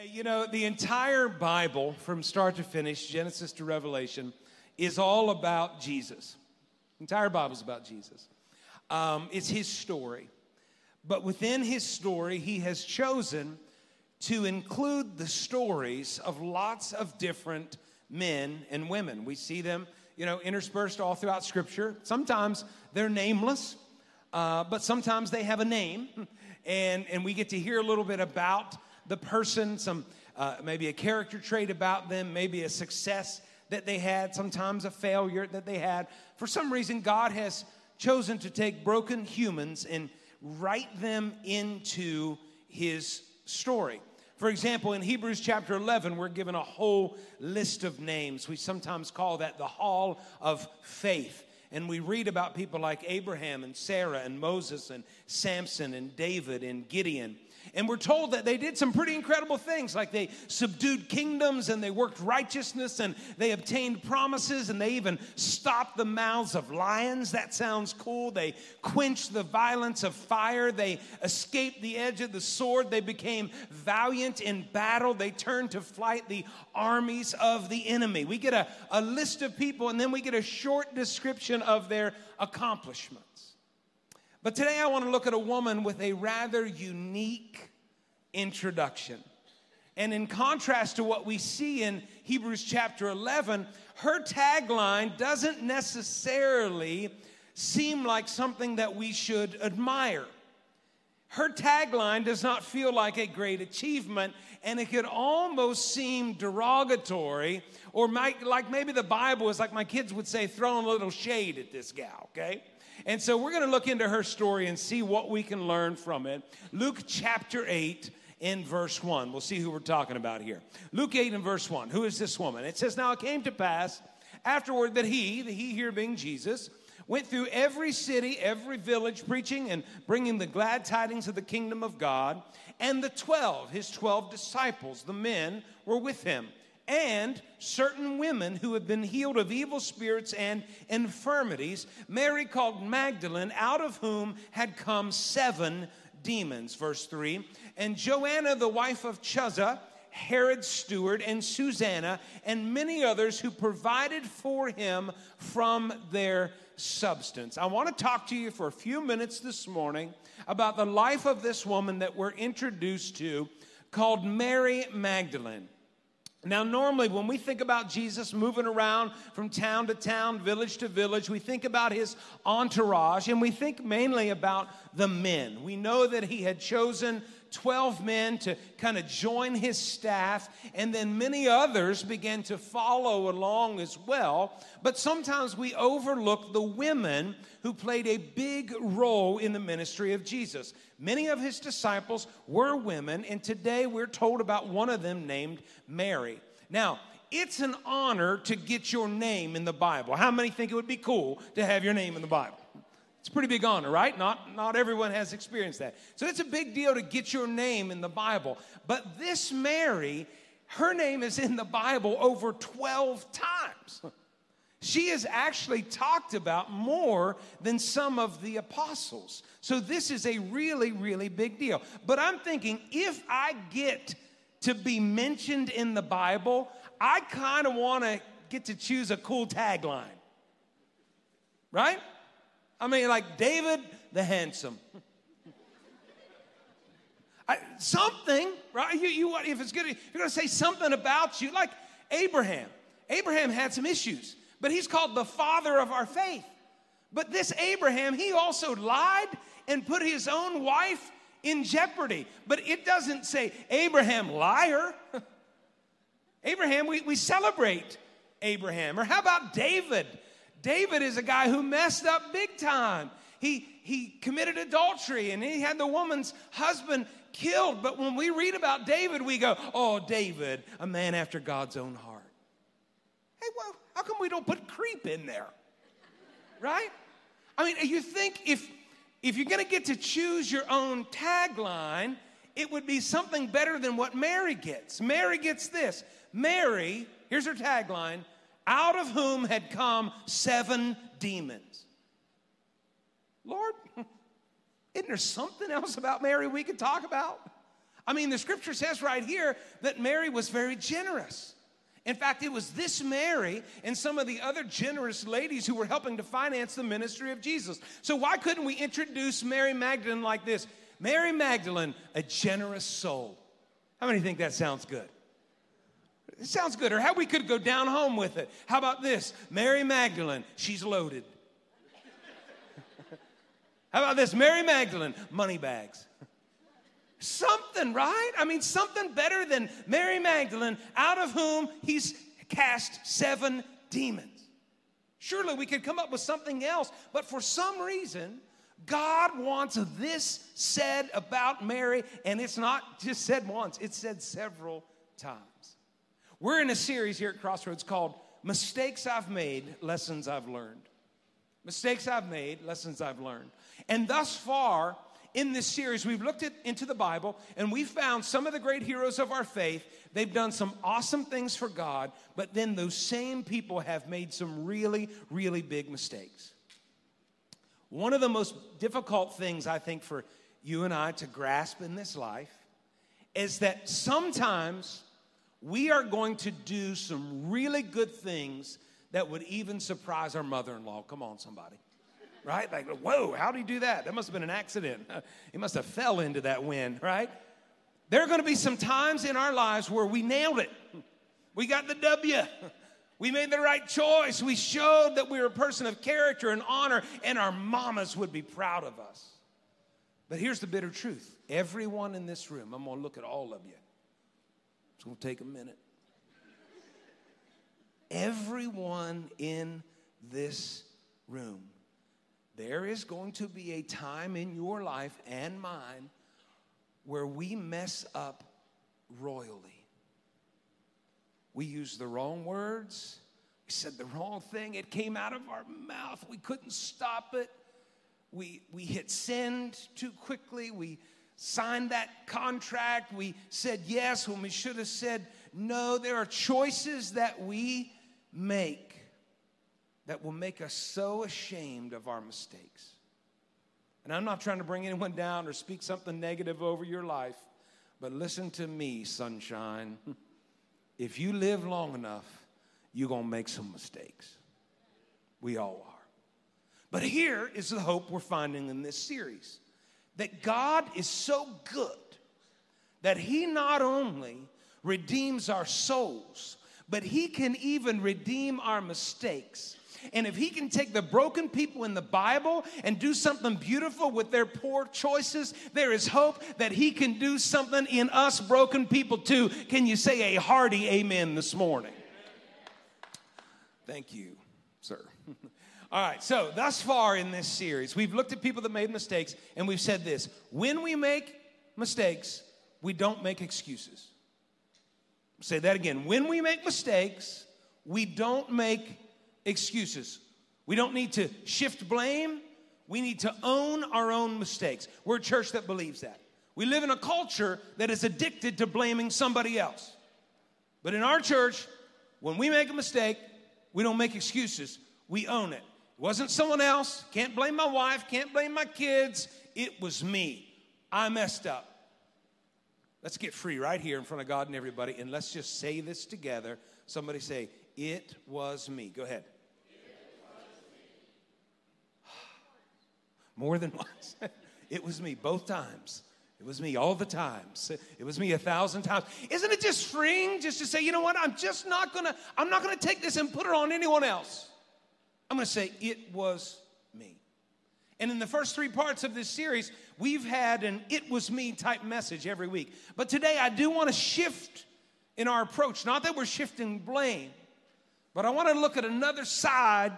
Hey, you know, the entire Bible, from start to finish, Genesis to Revelation, is all about Jesus. The entire Bible is about Jesus. Um, it's his story. But within his story, he has chosen to include the stories of lots of different men and women. We see them, you know, interspersed all throughout Scripture. Sometimes they're nameless, uh, but sometimes they have a name, and, and we get to hear a little bit about the person, some uh, maybe a character trait about them, maybe a success that they had, sometimes a failure that they had. For some reason, God has chosen to take broken humans and write them into His story. For example, in Hebrews chapter 11, we're given a whole list of names. We sometimes call that the Hall of Faith. And we read about people like Abraham and Sarah and Moses and Samson and David and Gideon. And we're told that they did some pretty incredible things, like they subdued kingdoms and they worked righteousness and they obtained promises and they even stopped the mouths of lions. That sounds cool. They quenched the violence of fire. They escaped the edge of the sword. They became valiant in battle. They turned to flight the armies of the enemy. We get a, a list of people and then we get a short description of their accomplishments. But today I want to look at a woman with a rather unique introduction. And in contrast to what we see in Hebrews chapter 11, her tagline doesn't necessarily seem like something that we should admire. Her tagline does not feel like a great achievement, and it could almost seem derogatory, or might, like maybe the Bible is like my kids would say, throwing a little shade at this gal, okay? And so we're going to look into her story and see what we can learn from it. Luke chapter 8 in verse 1. We'll see who we're talking about here. Luke 8 in verse 1. Who is this woman? It says, Now it came to pass afterward that he, the he here being Jesus, went through every city, every village, preaching and bringing the glad tidings of the kingdom of God. And the 12, his 12 disciples, the men, were with him and certain women who had been healed of evil spirits and infirmities, Mary called Magdalene, out of whom had come seven demons. Verse 3 And Joanna, the wife of Chuza, Herod's steward, and Susanna, and many others who provided for him from their substance. I want to talk to you for a few minutes this morning about the life of this woman that we're introduced to called Mary Magdalene. Now, normally, when we think about Jesus moving around from town to town, village to village, we think about his entourage and we think mainly about the men. We know that he had chosen 12 men to kind of join his staff, and then many others began to follow along as well. But sometimes we overlook the women who played a big role in the ministry of Jesus. Many of his disciples were women, and today we're told about one of them named Mary. Now, it's an honor to get your name in the Bible. How many think it would be cool to have your name in the Bible? It's a pretty big honor, right? Not, not everyone has experienced that. So it's a big deal to get your name in the Bible. But this Mary, her name is in the Bible over 12 times. She is actually talked about more than some of the apostles. So this is a really, really big deal. But I'm thinking if I get to be mentioned in the Bible, I kind of want to get to choose a cool tagline. Right? I mean, like David the handsome. I, something, right? You, you, if it's good, you're going to say something about you, like Abraham. Abraham had some issues, but he's called the father of our faith. But this Abraham, he also lied and put his own wife in jeopardy. But it doesn't say Abraham, liar. Abraham, we, we celebrate Abraham. Or how about David? David is a guy who messed up big time. He, he committed adultery and he had the woman's husband killed. But when we read about David, we go, oh, David, a man after God's own heart. Hey, well, how come we don't put creep in there? Right? I mean, you think if, if you're going to get to choose your own tagline, it would be something better than what Mary gets. Mary gets this Mary, here's her tagline out of whom had come seven demons. Lord, isn't there something else about Mary we could talk about? I mean, the scripture says right here that Mary was very generous. In fact, it was this Mary and some of the other generous ladies who were helping to finance the ministry of Jesus. So, why couldn't we introduce Mary Magdalene like this? Mary Magdalene, a generous soul. How many think that sounds good? It sounds good. Or how we could go down home with it. How about this? Mary Magdalene, she's loaded. how about this? Mary Magdalene, money bags. Something, right? I mean, something better than Mary Magdalene, out of whom he's cast seven demons. Surely we could come up with something else, but for some reason, God wants this said about Mary, and it's not just said once, it's said several times. We're in a series here at Crossroads called Mistakes I've Made, Lessons I've Learned. Mistakes I've made, lessons I've learned. And thus far, in this series, we've looked at, into the Bible and we found some of the great heroes of our faith. They've done some awesome things for God, but then those same people have made some really, really big mistakes. One of the most difficult things, I think, for you and I to grasp in this life is that sometimes we are going to do some really good things that would even surprise our mother in law. Come on, somebody right? Like, whoa, how did he do that? That must have been an accident. he must have fell into that wind, right? There are going to be some times in our lives where we nailed it. We got the W. We made the right choice. We showed that we were a person of character and honor, and our mamas would be proud of us. But here's the bitter truth everyone in this room, I'm going to look at all of you. It's going to take a minute. Everyone in this room there is going to be a time in your life and mine where we mess up royally. We use the wrong words, we said the wrong thing, it came out of our mouth, we couldn't stop it. We, we hit send too quickly. We signed that contract. We said yes when we should have said no. There are choices that we make that will make us so ashamed of our mistakes. And I'm not trying to bring anyone down or speak something negative over your life, but listen to me, sunshine. If you live long enough, you're going to make some mistakes. We all are. But here is the hope we're finding in this series that God is so good that He not only redeems our souls, but He can even redeem our mistakes and if he can take the broken people in the Bible and do something beautiful with their poor choices, there is hope that he can do something in us broken people too. Can you say a hearty amen this morning? Thank you, sir. All right, so thus far in this series, we've looked at people that made mistakes and we've said this when we make mistakes, we don't make excuses. Say that again. When we make mistakes, we don't make excuses. We don't need to shift blame. We need to own our own mistakes. We're a church that believes that. We live in a culture that is addicted to blaming somebody else. But in our church, when we make a mistake, we don't make excuses. We own it. It wasn't someone else. Can't blame my wife. Can't blame my kids. It was me. I messed up. Let's get free right here in front of God and everybody, and let's just say this together. Somebody say, It was me. Go ahead. more than once. it was me both times. It was me all the times. It was me a thousand times. Isn't it just freeing just to say, you know what? I'm just not gonna, I'm not gonna take this and put it on anyone else. I'm gonna say, it was me. And in the first three parts of this series, we've had an it was me type message every week. But today I do wanna shift in our approach. Not that we're shifting blame, but I wanna look at another side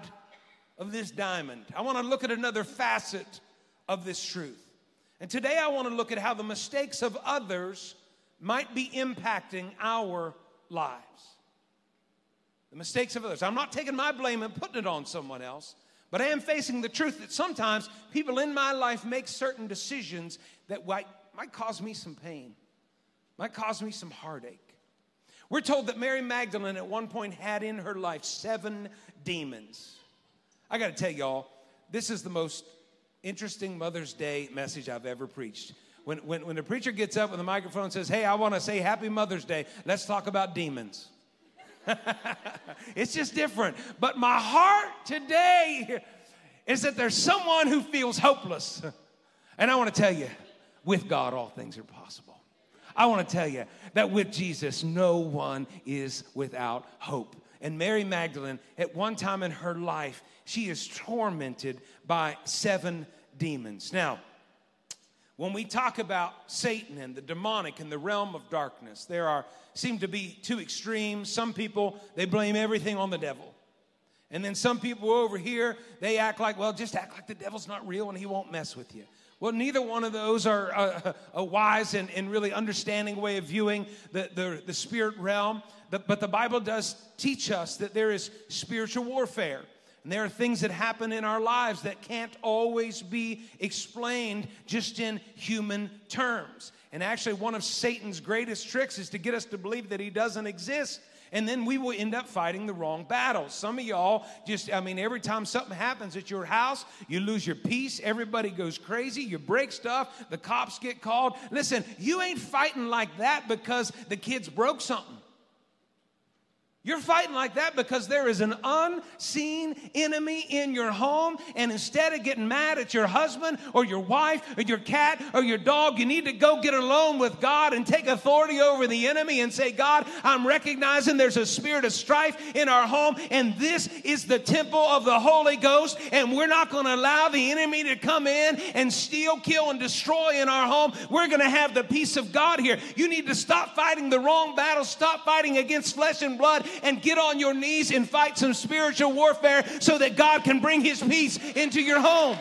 of this diamond. I want to look at another facet of this truth. And today I want to look at how the mistakes of others might be impacting our lives. The mistakes of others. I'm not taking my blame and putting it on someone else, but I am facing the truth that sometimes people in my life make certain decisions that might, might cause me some pain, might cause me some heartache. We're told that Mary Magdalene at one point had in her life seven demons. I got to tell y'all, this is the most interesting Mother's Day message I've ever preached. when, when, when the preacher gets up with the microphone and says, Hey, I want to say Happy Mother's Day, let's talk about demons. it's just different. But my heart today is that there's someone who feels hopeless. And I want to tell you, with God, all things are possible. I want to tell you that with Jesus, no one is without hope. And Mary Magdalene, at one time in her life, she is tormented by seven demons. Now, when we talk about Satan and the demonic and the realm of darkness, there are seem to be two extremes. Some people they blame everything on the devil. And then some people over here, they act like, well, just act like the devil's not real and he won't mess with you. Well, neither one of those are a, a wise and, and, really understanding way of viewing the, the, the spirit realm. but the Bible does teach us that there is spiritual warfare. And there are things that happen in our lives that can't always be explained just in human terms. And actually, one of Satan's greatest tricks is to get us to believe that he doesn't exist and then we will end up fighting the wrong battles. Some of y'all just, I mean, every time something happens at your house, you lose your peace, everybody goes crazy, you break stuff, the cops get called. Listen, you ain't fighting like that because the kids broke something. You're fighting like that because there is an unseen enemy in your home, and instead of getting mad at your husband or your wife or your cat or your dog, you need to go get alone with God and take authority over the enemy and say, God, I'm recognizing there's a spirit of strife in our home, and this is the temple of the Holy Ghost, and we're not going to allow the enemy to come in and steal, kill, and destroy in our home. We're going to have the peace of God here. You need to stop fighting the wrong battle, stop fighting against flesh and blood and get on your knees and fight some spiritual warfare so that God can bring his peace into your home.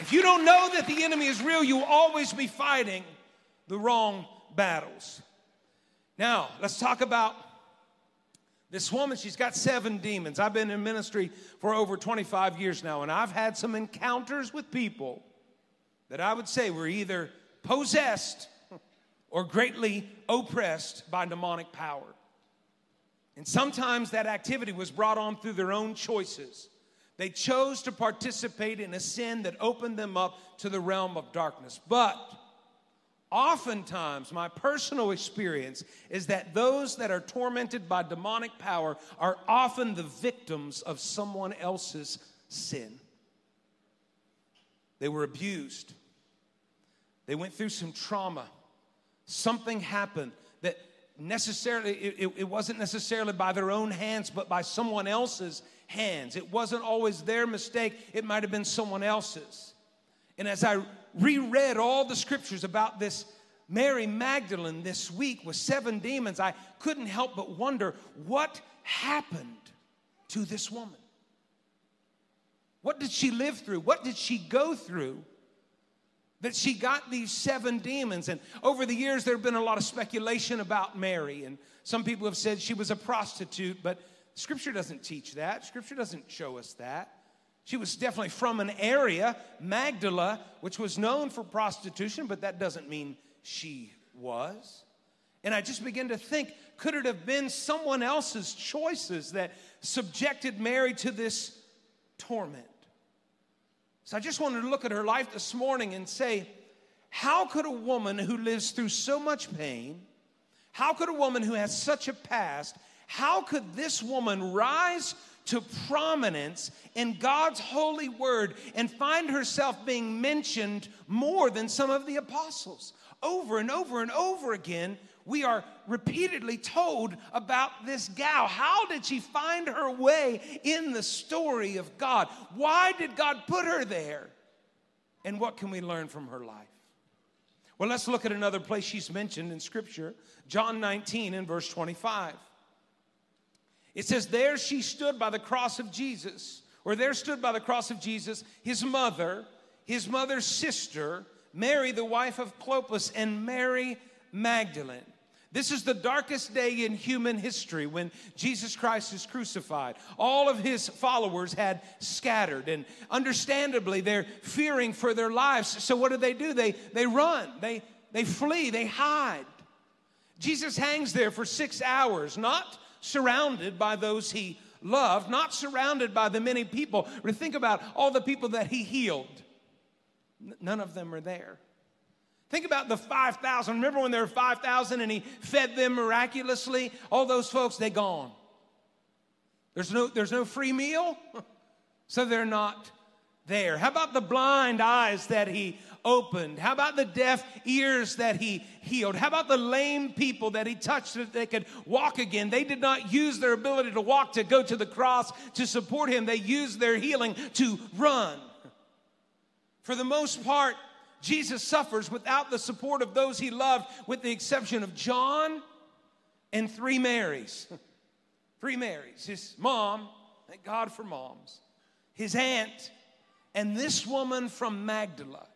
If you don't know that the enemy is real, you will always be fighting the wrong battles. Now, let's talk about this woman. She's got seven demons. I've been in ministry for over 25 years now, and I've had some encounters with people that I would say were either possessed or greatly oppressed by demonic power. And sometimes that activity was brought on through their own choices. They chose to participate in a sin that opened them up to the realm of darkness. But oftentimes, my personal experience is that those that are tormented by demonic power are often the victims of someone else's sin. They were abused, they went through some trauma Something happened that necessarily, it, it, wasn't necessarily by their own hands, but by someone else's hands. It wasn't always their mistake, it might have been someone else's. And as I reread all the scriptures about this Mary Magdalene this week with seven demons, I couldn't help but wonder what happened to this woman? What did she live through? What did she go through? That she got these seven demons. And over the years, there have been a lot of speculation about Mary. And some people have said she was a prostitute, but Scripture doesn't teach that. Scripture doesn't show us that. She was definitely from an area, Magdala, which was known for prostitution, but that doesn't mean she was. And I just began to think could it have been someone else's choices that subjected Mary to this torment? So I just wanted to look at her life this morning and say, how could a woman who lives through so much pain, how could a woman who has such a past, how could this woman rise to prominence in God's holy word and find herself being mentioned more than some of the apostles? Over and over and over again, we are repeatedly told about this gal. How did she find her way in the story of God? Why did God put her there? And what can we learn from her life? Well, let's look at another place she's mentioned in Scripture John 19 and verse 25. It says, There she stood by the cross of Jesus, or there stood by the cross of Jesus his mother, his mother's sister, Mary, the wife of Clopas, and Mary Magdalene. This is the darkest day in human history when Jesus Christ is crucified. All of his followers had scattered, and understandably, they're fearing for their lives. So, what do they do? They, they run, they, they flee, they hide. Jesus hangs there for six hours, not surrounded by those he loved, not surrounded by the many people. Think about all the people that he healed. None of them are there. Think about the 5,000. Remember when there were 5,000 and he fed them miraculously? All those folks, they gone. There's no, there's no free meal, so they're not there. How about the blind eyes that he opened? How about the deaf ears that he healed? How about the lame people that he touched that they could walk again? They did not use their ability to walk to go to the cross to support him, they used their healing to run. For the most part, Jesus suffers without the support of those he loved, with the exception of John and three Marys. three Marys. His mom, thank God for moms, his aunt, and this woman from Magdala,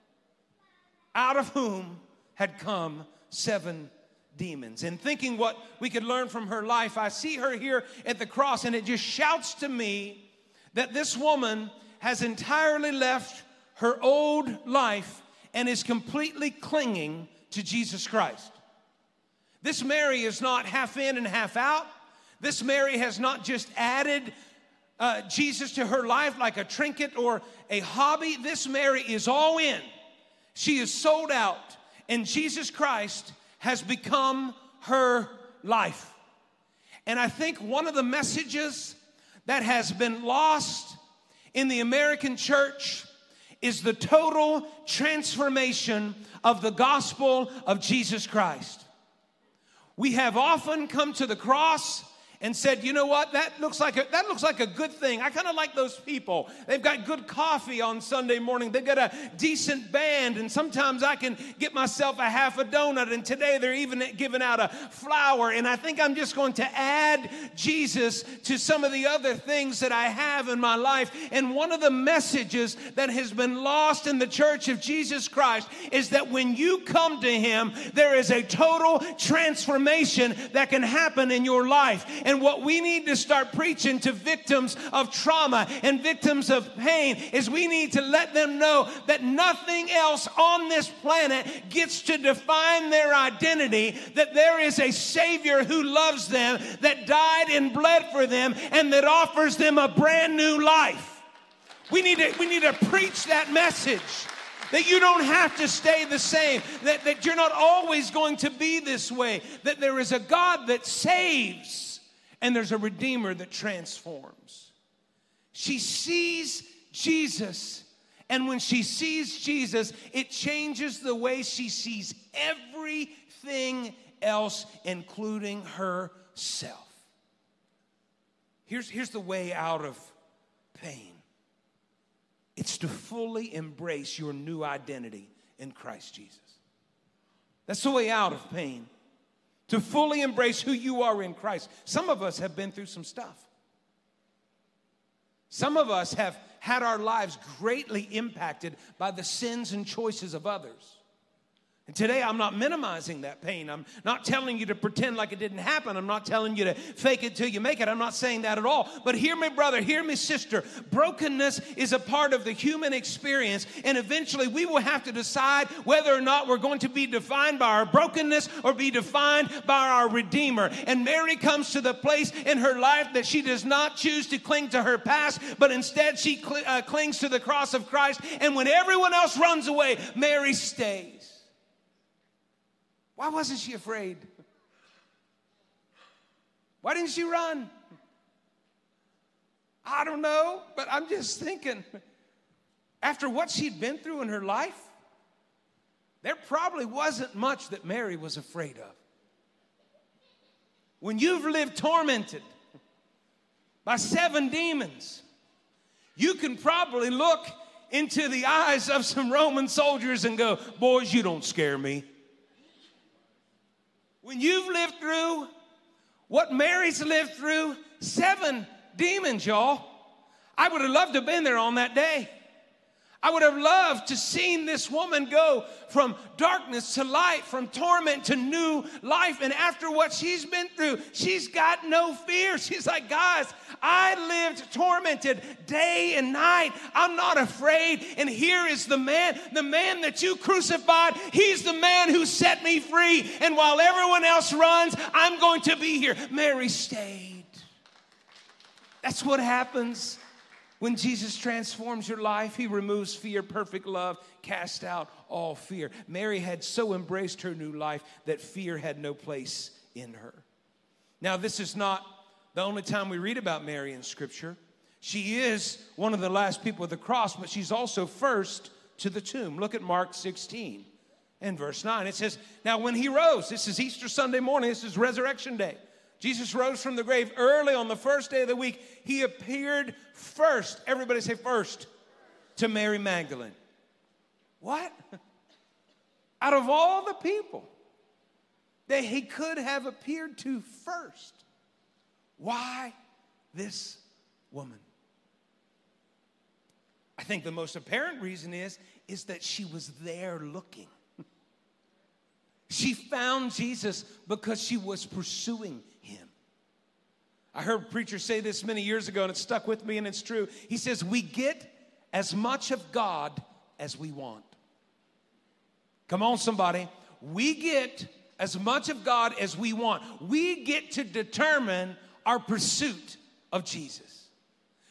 out of whom had come seven demons. And thinking what we could learn from her life, I see her here at the cross, and it just shouts to me that this woman has entirely left her old life and is completely clinging to Jesus Christ. This Mary is not half in and half out. This Mary has not just added uh, Jesus to her life like a trinket or a hobby. This Mary is all in. She is sold out, and Jesus Christ has become her life. And I think one of the messages that has been lost in the American church is the total transformation of the gospel of Jesus Christ. We have often come to the cross and said, "You know what? That looks like a, that looks like a good thing. I kind of like those people. They've got good coffee on Sunday morning. They've got a decent band, and sometimes I can get myself a half a donut. And today they're even giving out a flower. And I think I'm just going to add Jesus to some of the other things that I have in my life. And one of the messages that has been lost in the church of Jesus Christ is that when you come to Him, there is a total transformation that can happen in your life. And what we need to start preaching to victims of trauma and victims of pain is we need to let them know that nothing else on this planet gets to define their identity, that there is a Savior who loves them, that died and bled for them, and that offers them a brand new life. We need to, we need to preach that message that you don't have to stay the same, that, that you're not always going to be this way, that there is a God that saves and there's a Redeemer that transforms. She sees Jesus, and when she sees Jesus, it changes the way she sees everything else, including herself. Here's, here's the way out of pain it's to fully embrace your new identity in Christ Jesus. That's the way out of pain to fully embrace who you are in Christ. Some of us have been through some stuff. Some of us have had our lives greatly impacted by the sins and choices of others. And today, I'm not minimizing that pain. I'm not telling you to pretend like it didn't happen. I'm not telling you to fake it till you make it. I'm not saying that at all. But hear me, brother, hear me, sister. Brokenness is a part of the human experience. And eventually, we will have to decide whether or not we're going to be defined by our brokenness or be defined by our Redeemer. And Mary comes to the place in her life that she does not choose to cling to her past, but instead she cl- uh, clings to the cross of Christ. And when everyone else runs away, Mary stays. Why wasn't she afraid? Why didn't she run? I don't know, but I'm just thinking after what she'd been through in her life, there probably wasn't much that Mary was afraid of. When you've lived tormented by seven demons, you can probably look into the eyes of some Roman soldiers and go, Boys, you don't scare me. When you've lived through what Mary's lived through, seven demons, y'all. I would have loved to have been there on that day. I would have loved to seen this woman go from darkness to light, from torment to new life. And after what she's been through, she's got no fear. She's like, guys, I lived tormented day and night. I'm not afraid. And here is the man, the man that you crucified. He's the man who set me free. And while everyone else runs, I'm going to be here. Mary stayed. That's what happens When Jesus transforms your life, he removes fear, perfect love, cast out all fear. Mary had so embraced her new life that fear had no place in her. Now, this is not the only time we read about Mary in Scripture. She is one of the last people at the cross, but she's also first to the tomb. Look at Mark 16 and verse 9. It says, Now, when he rose, this is Easter Sunday morning, this is resurrection day. Jesus rose from the grave early on the first day of the week. He appeared first. Everybody say first to Mary Magdalene. What? Out of all the people that he could have appeared to first, why this woman? I think the most apparent reason is is that she was there looking. She found Jesus because she was pursuing I heard a preacher say this many years ago and it stuck with me and it's true. He says, We get as much of God as we want. Come on, somebody. We get as much of God as we want. We get to determine our pursuit of Jesus.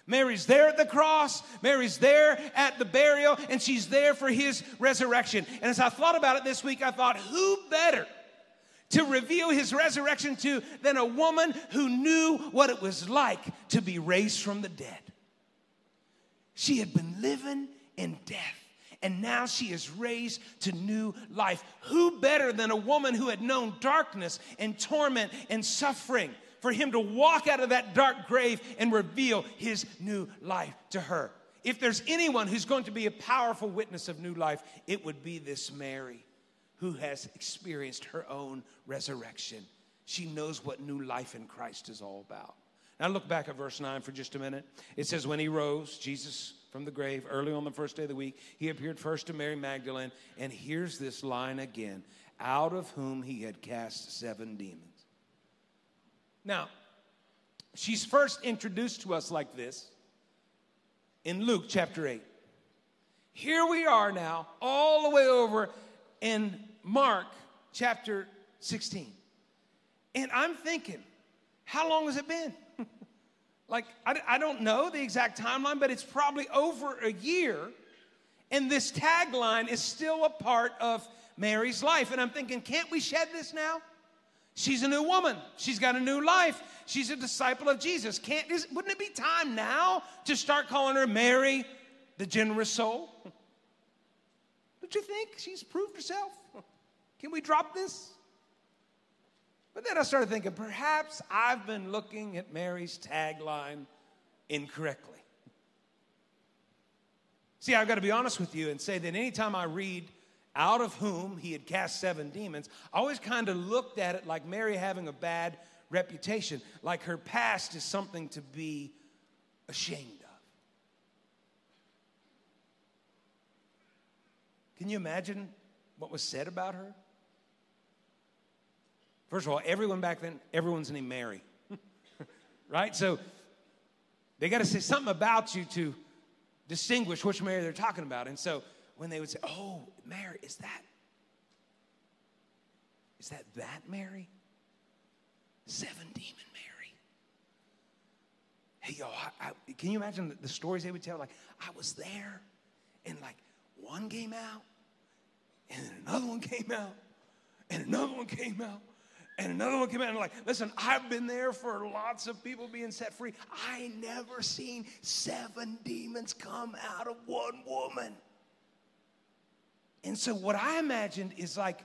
Mary's there at the cross, Mary's there at the burial, and she's there for his resurrection. And as I thought about it this week, I thought, who better to reveal his resurrection to than a woman who knew what it was like to be raised from the dead. She had been living in death. And now she is raised to new life. Who better than a woman who had known darkness and torment and suffering for him to walk out of that dark grave and reveal his new life to her? If there's anyone who's going to be a powerful witness of new life, it would be this Mary who has experienced her own resurrection. She knows what new life in Christ is all about. Now, look back at verse 9 for just a minute. It says, When he rose, Jesus from the grave, early on the first day of the week, he appeared first to Mary Magdalene. And here's this line again out of whom he had cast seven demons. Now, she's first introduced to us like this in Luke chapter 8. Here we are now, all the way over in Mark chapter 16. And I'm thinking, how long has it been? like, I, I don't know the exact timeline, but it's probably over a year. And this tagline is still a part of Mary's life. And I'm thinking, can't we shed this now? She's a new woman. She's got a new life. She's a disciple of Jesus. Can't is, wouldn't it be time now to start calling her Mary, the generous soul? Don't you think she's proved herself? Can we drop this? But then I started thinking, perhaps I've been looking at Mary's tagline incorrectly. See, I've got to be honest with you and say that anytime I read out of whom he had cast seven demons, I always kind of looked at it like Mary having a bad reputation, like her past is something to be ashamed of. Can you imagine what was said about her? First of all, everyone back then, everyone's named Mary. right? So they got to say something about you to distinguish which Mary they're talking about. And so when they would say, Oh, Mary, is that, is that that Mary? Seven demon Mary. Hey, yo, I, I, can you imagine the, the stories they would tell? Like, I was there, and like one came out, and then another one came out, and another one came out, and another one came out and like, listen, I've been there for lots of people being set free. I never seen seven demons come out of one woman. And so what I imagined is like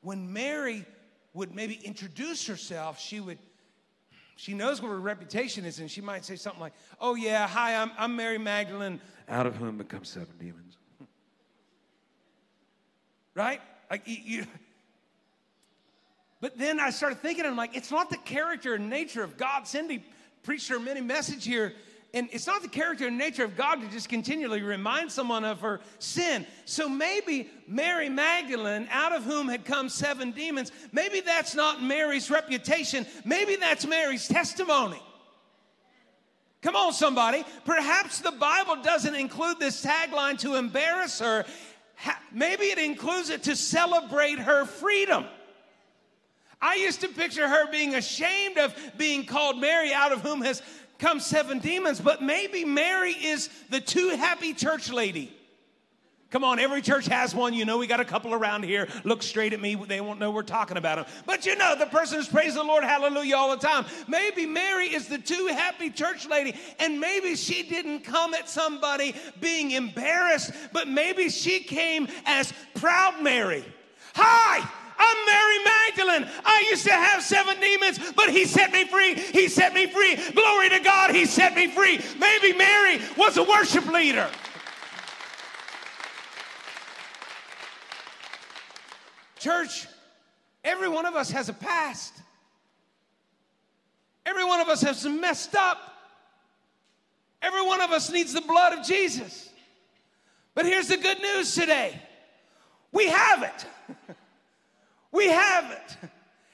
when Mary would maybe introduce herself, she would she knows what her reputation is, and she might say something like, Oh, yeah, hi, I'm, I'm Mary Magdalene, out of whom become seven demons. right? Like, you, but then I started thinking, I'm like, it's not the character and nature of God. Cindy preached her mini message here, and it's not the character and nature of God to just continually remind someone of her sin. So maybe Mary Magdalene, out of whom had come seven demons, maybe that's not Mary's reputation. Maybe that's Mary's testimony. Come on, somebody. Perhaps the Bible doesn't include this tagline to embarrass her. Maybe it includes it to celebrate her freedom. I used to picture her being ashamed of being called Mary, out of whom has come seven demons, but maybe Mary is the too happy church lady. Come on, every church has one. You know, we got a couple around here. Look straight at me. They won't know we're talking about them. But you know, the person who's praising the Lord, hallelujah, all the time. Maybe Mary is the too happy church lady, and maybe she didn't come at somebody being embarrassed, but maybe she came as proud Mary. Hi, I'm Mary Magdalene. I used to have seven demons, but he set me free. He set me free. Glory to God, he set me free. Maybe Mary was a worship leader. Church, every one of us has a past. Every one of us has messed up. Every one of us needs the blood of Jesus. But here's the good news today we have it. we have it.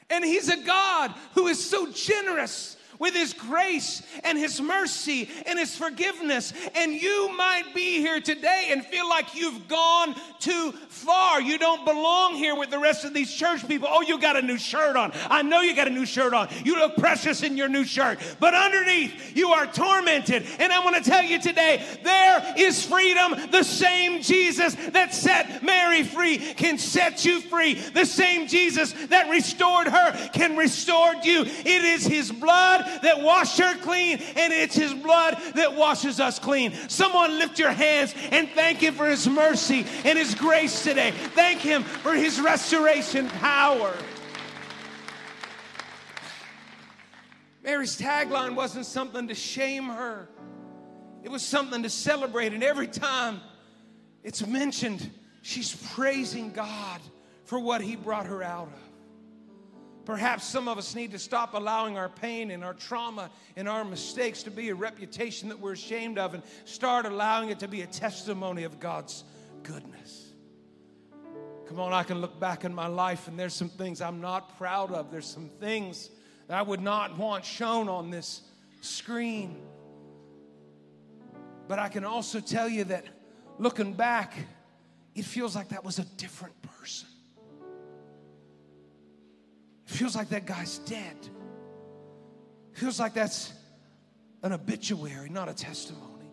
And He's a God who is so generous with His grace and His mercy and His forgiveness. And you might be here today and feel like you've gone too far. You don't belong here with the rest of these church people. Oh, you got a new shirt on. I know you got a new shirt on. You look precious in your new shirt. But underneath, you are tormented. And I want to tell you today there is freedom. The same Jesus that set Mary free can set you free. The same Jesus that restored her can restore you. It is His blood that washed her clean, and it's His blood that washes us clean. Someone lift your hands and thank Him for His mercy and His grace today. Thank Him for His restoration power. Mary's tagline wasn't something to shame her, it was something to celebrate. And every time it's mentioned, she's praising God for what He brought her out of. Perhaps some of us need to stop allowing our pain and our trauma and our mistakes to be a reputation that we're ashamed of and start allowing it to be a testimony of God's goodness. Come on, I can look back in my life and there's some things I'm not proud of. There's some things that I would not want shown on this screen. But I can also tell you that looking back, it feels like that was a different person. Feels like that guy's dead. Feels like that's an obituary, not a testimony.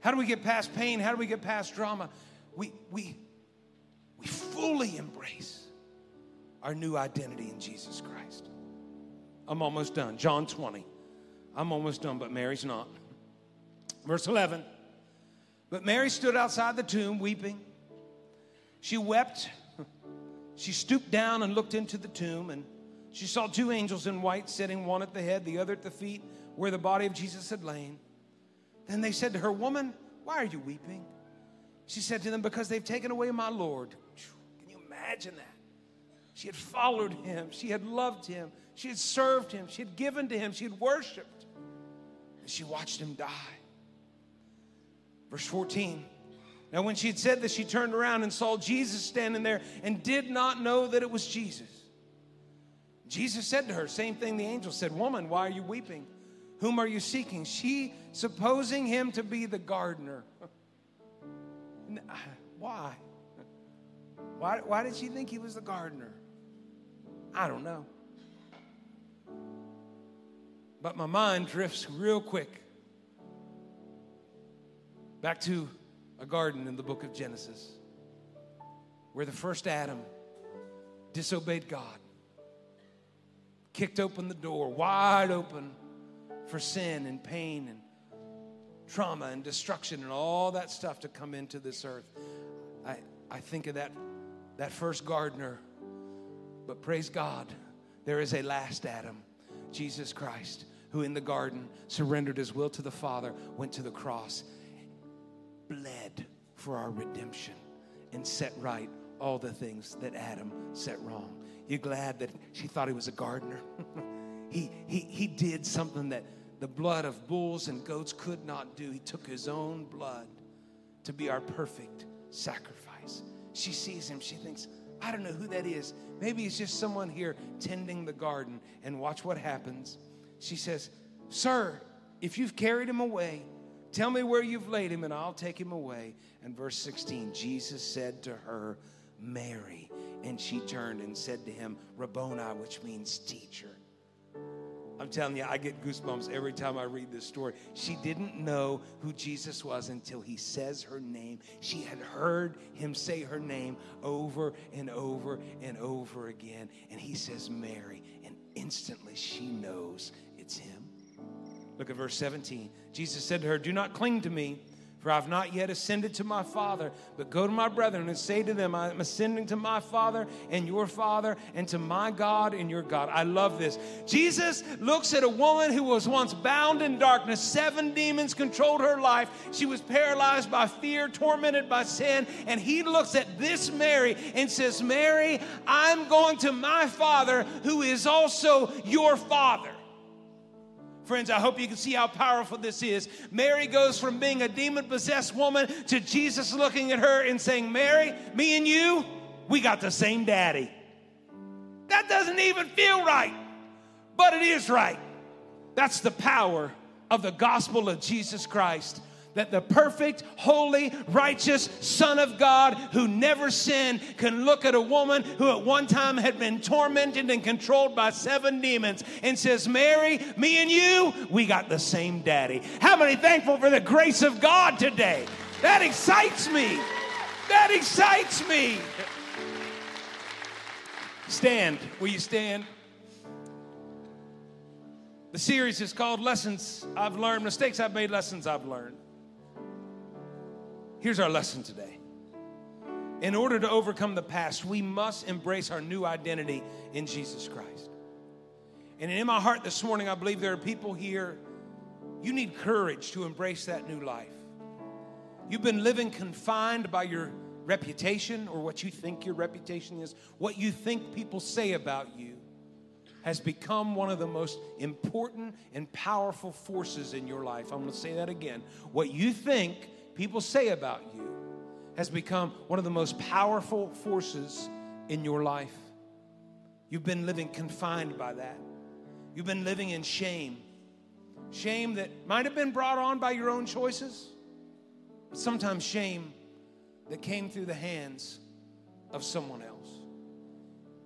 How do we get past pain? How do we get past drama? We, we, we fully embrace our new identity in Jesus Christ. I'm almost done. John 20. I'm almost done, but Mary's not. Verse 11. But Mary stood outside the tomb weeping. She wept she stooped down and looked into the tomb, and she saw two angels in white sitting, one at the head, the other at the feet, where the body of Jesus had lain. Then they said to her, Woman, why are you weeping? She said to them, Because they've taken away my Lord. Can you imagine that? She had followed him, she had loved him, she had served him, she had given to him, she had worshiped, and she watched him die. Verse 14. Now, when she had said this, she turned around and saw Jesus standing there and did not know that it was Jesus. Jesus said to her, same thing the angel said, Woman, why are you weeping? Whom are you seeking? She, supposing him to be the gardener. Uh, why? why? Why did she think he was the gardener? I don't know. But my mind drifts real quick back to a garden in the book of Genesis where the first Adam disobeyed God, kicked open the door wide open for sin and pain and trauma and destruction and all that stuff to come into this earth. I, I think of that, that first gardener, but praise God, there is a last Adam, Jesus Christ, who in the garden surrendered his will to the Father, went to the cross, bled for our redemption and set right all the things that Adam set wrong. You glad that she thought he was a gardener? he, he, he did something that the blood of bulls and goats could not do. He took his own blood to be our perfect sacrifice. She sees him, she thinks, I don't know who that is. Maybe it's just someone here tending the garden. And watch what happens. She says, Sir, if you've carried him away, Tell me where you've laid him, and I'll take him away. And verse 16, Jesus said to her, Mary. And she turned and said to him, Rabboni, which means teacher. I'm telling you, I get goosebumps every time I read this story. She didn't know who Jesus was until he says her name. She had heard him say her name over and over and over again. And he says, Mary. And instantly she knows it's him. Look at verse 17. Jesus said to her, Do not cling to me for I've not yet ascended to my Father, but go to my brethren and say to them, I'm ascending to my Father and your Father, and to my God and your God. I love this. Jesus looks at a woman who was once bound in darkness. Seven demons controlled her life. She was paralyzed by fear, tormented by sin. And he looks at this Mary and says, Mary, I'm going to my Father who is also your Father. Friends, I hope you can see how powerful this is. Mary goes from being a demon possessed woman to Jesus looking at her and saying, Mary, me and you, we got the same daddy. That doesn't even feel right, but it is right. That's the power of the gospel of Jesus Christ that the perfect, holy, righteous Son of God who never sinned can look at a woman who at one time had been tormented and controlled by seven demons and says, Mary, me and you, we got the same daddy. How many thankful for the grace of God today? That excites me. That excites me. Stand. Will you stand? The series is called Lessons I've Learned, Mistakes I've Made, Lessons I've Learned. Here's our lesson today. In order to overcome the past, we must embrace our new identity in Jesus Christ. And in my heart this morning, I believe there are people here, you need courage to embrace that new life. You've been living confined by your reputation or what you think your reputation is, what you think people say about you has become one of the most important and powerful forces in your life. I'm going to say that again. What you think people say about you has become one of the most powerful forces in your life. You've been living confined by that. You've been living in shame. Shame that might have been brought on by your own choices, but sometimes shame that came through the hands of someone else.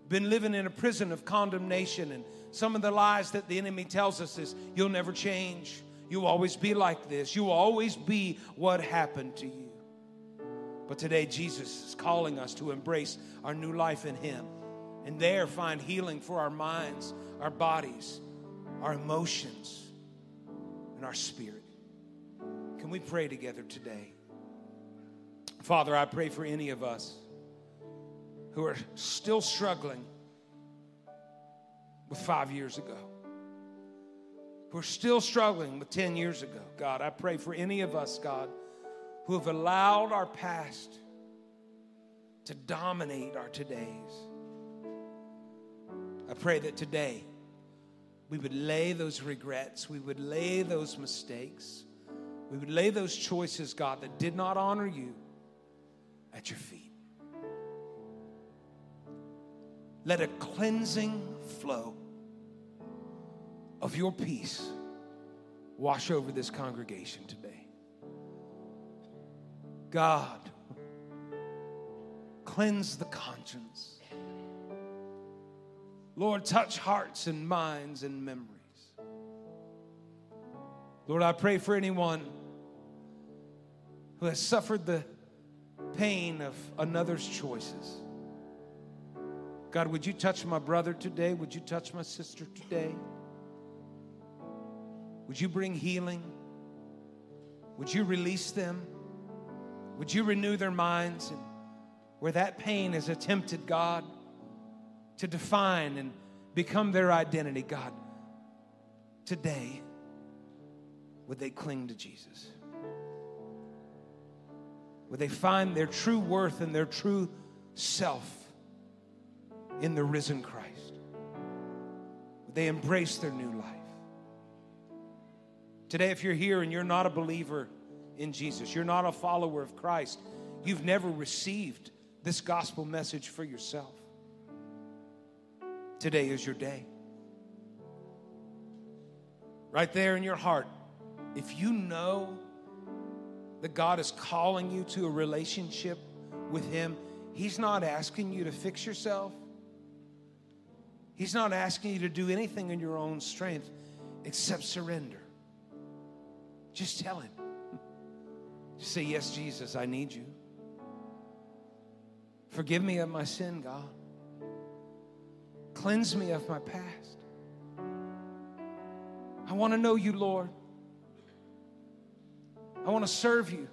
Been living in a prison of condemnation, and some of the lies that the enemy tells us is you'll never change, You'll always be like this. You'll always be what happened to you. But today, Jesus is calling us to embrace our new life in Him and there find healing for our minds, our bodies, our emotions, and our spirit. Can we pray together today? Father, I pray for any of us who are still struggling with five years ago who are still struggling with 10 years ago. God, I pray for any of us, God, who have allowed our past to dominate our todays. I pray that today we would lay those regrets, we would lay those mistakes, we would lay those choices, God, that did not honor you at your feet. Let a cleansing flow of your peace wash over this congregation today. God, cleanse the conscience. Lord, touch hearts and minds and memories. Lord, I pray for anyone who has suffered the pain of another's choices. God, would you touch my brother today? Would you touch my sister today? Would you bring healing? Would you release them? Would you renew their minds? And where that pain has attempted, God, to define and become their identity, God, today, would they cling to Jesus? Would they find their true worth and their true self in the risen Christ? Would they embrace their new life? Today, if you're here and you're not a believer in Jesus, you're not a follower of Christ, you've never received this gospel message for yourself. Today is your day. Right there in your heart, if you know that God is calling you to a relationship with Him, He's not asking you to fix yourself. He's not asking you to do anything in your own strength. except surrender. Just tell him. Just say, Yes, Jesus, I need you. Forgive me of my sin, God. Cleanse me of my past. I want to know you, Lord. I want to serve you.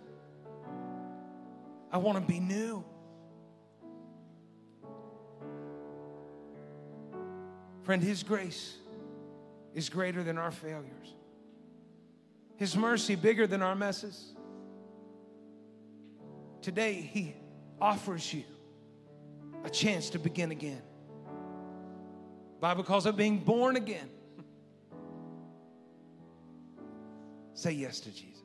I want to be new. Friend, His grace is greater than our failures, His mercy bigger than our messes. Today, He offers you a chance to begin again. Bible calls it being born again. Say yes to Jesus.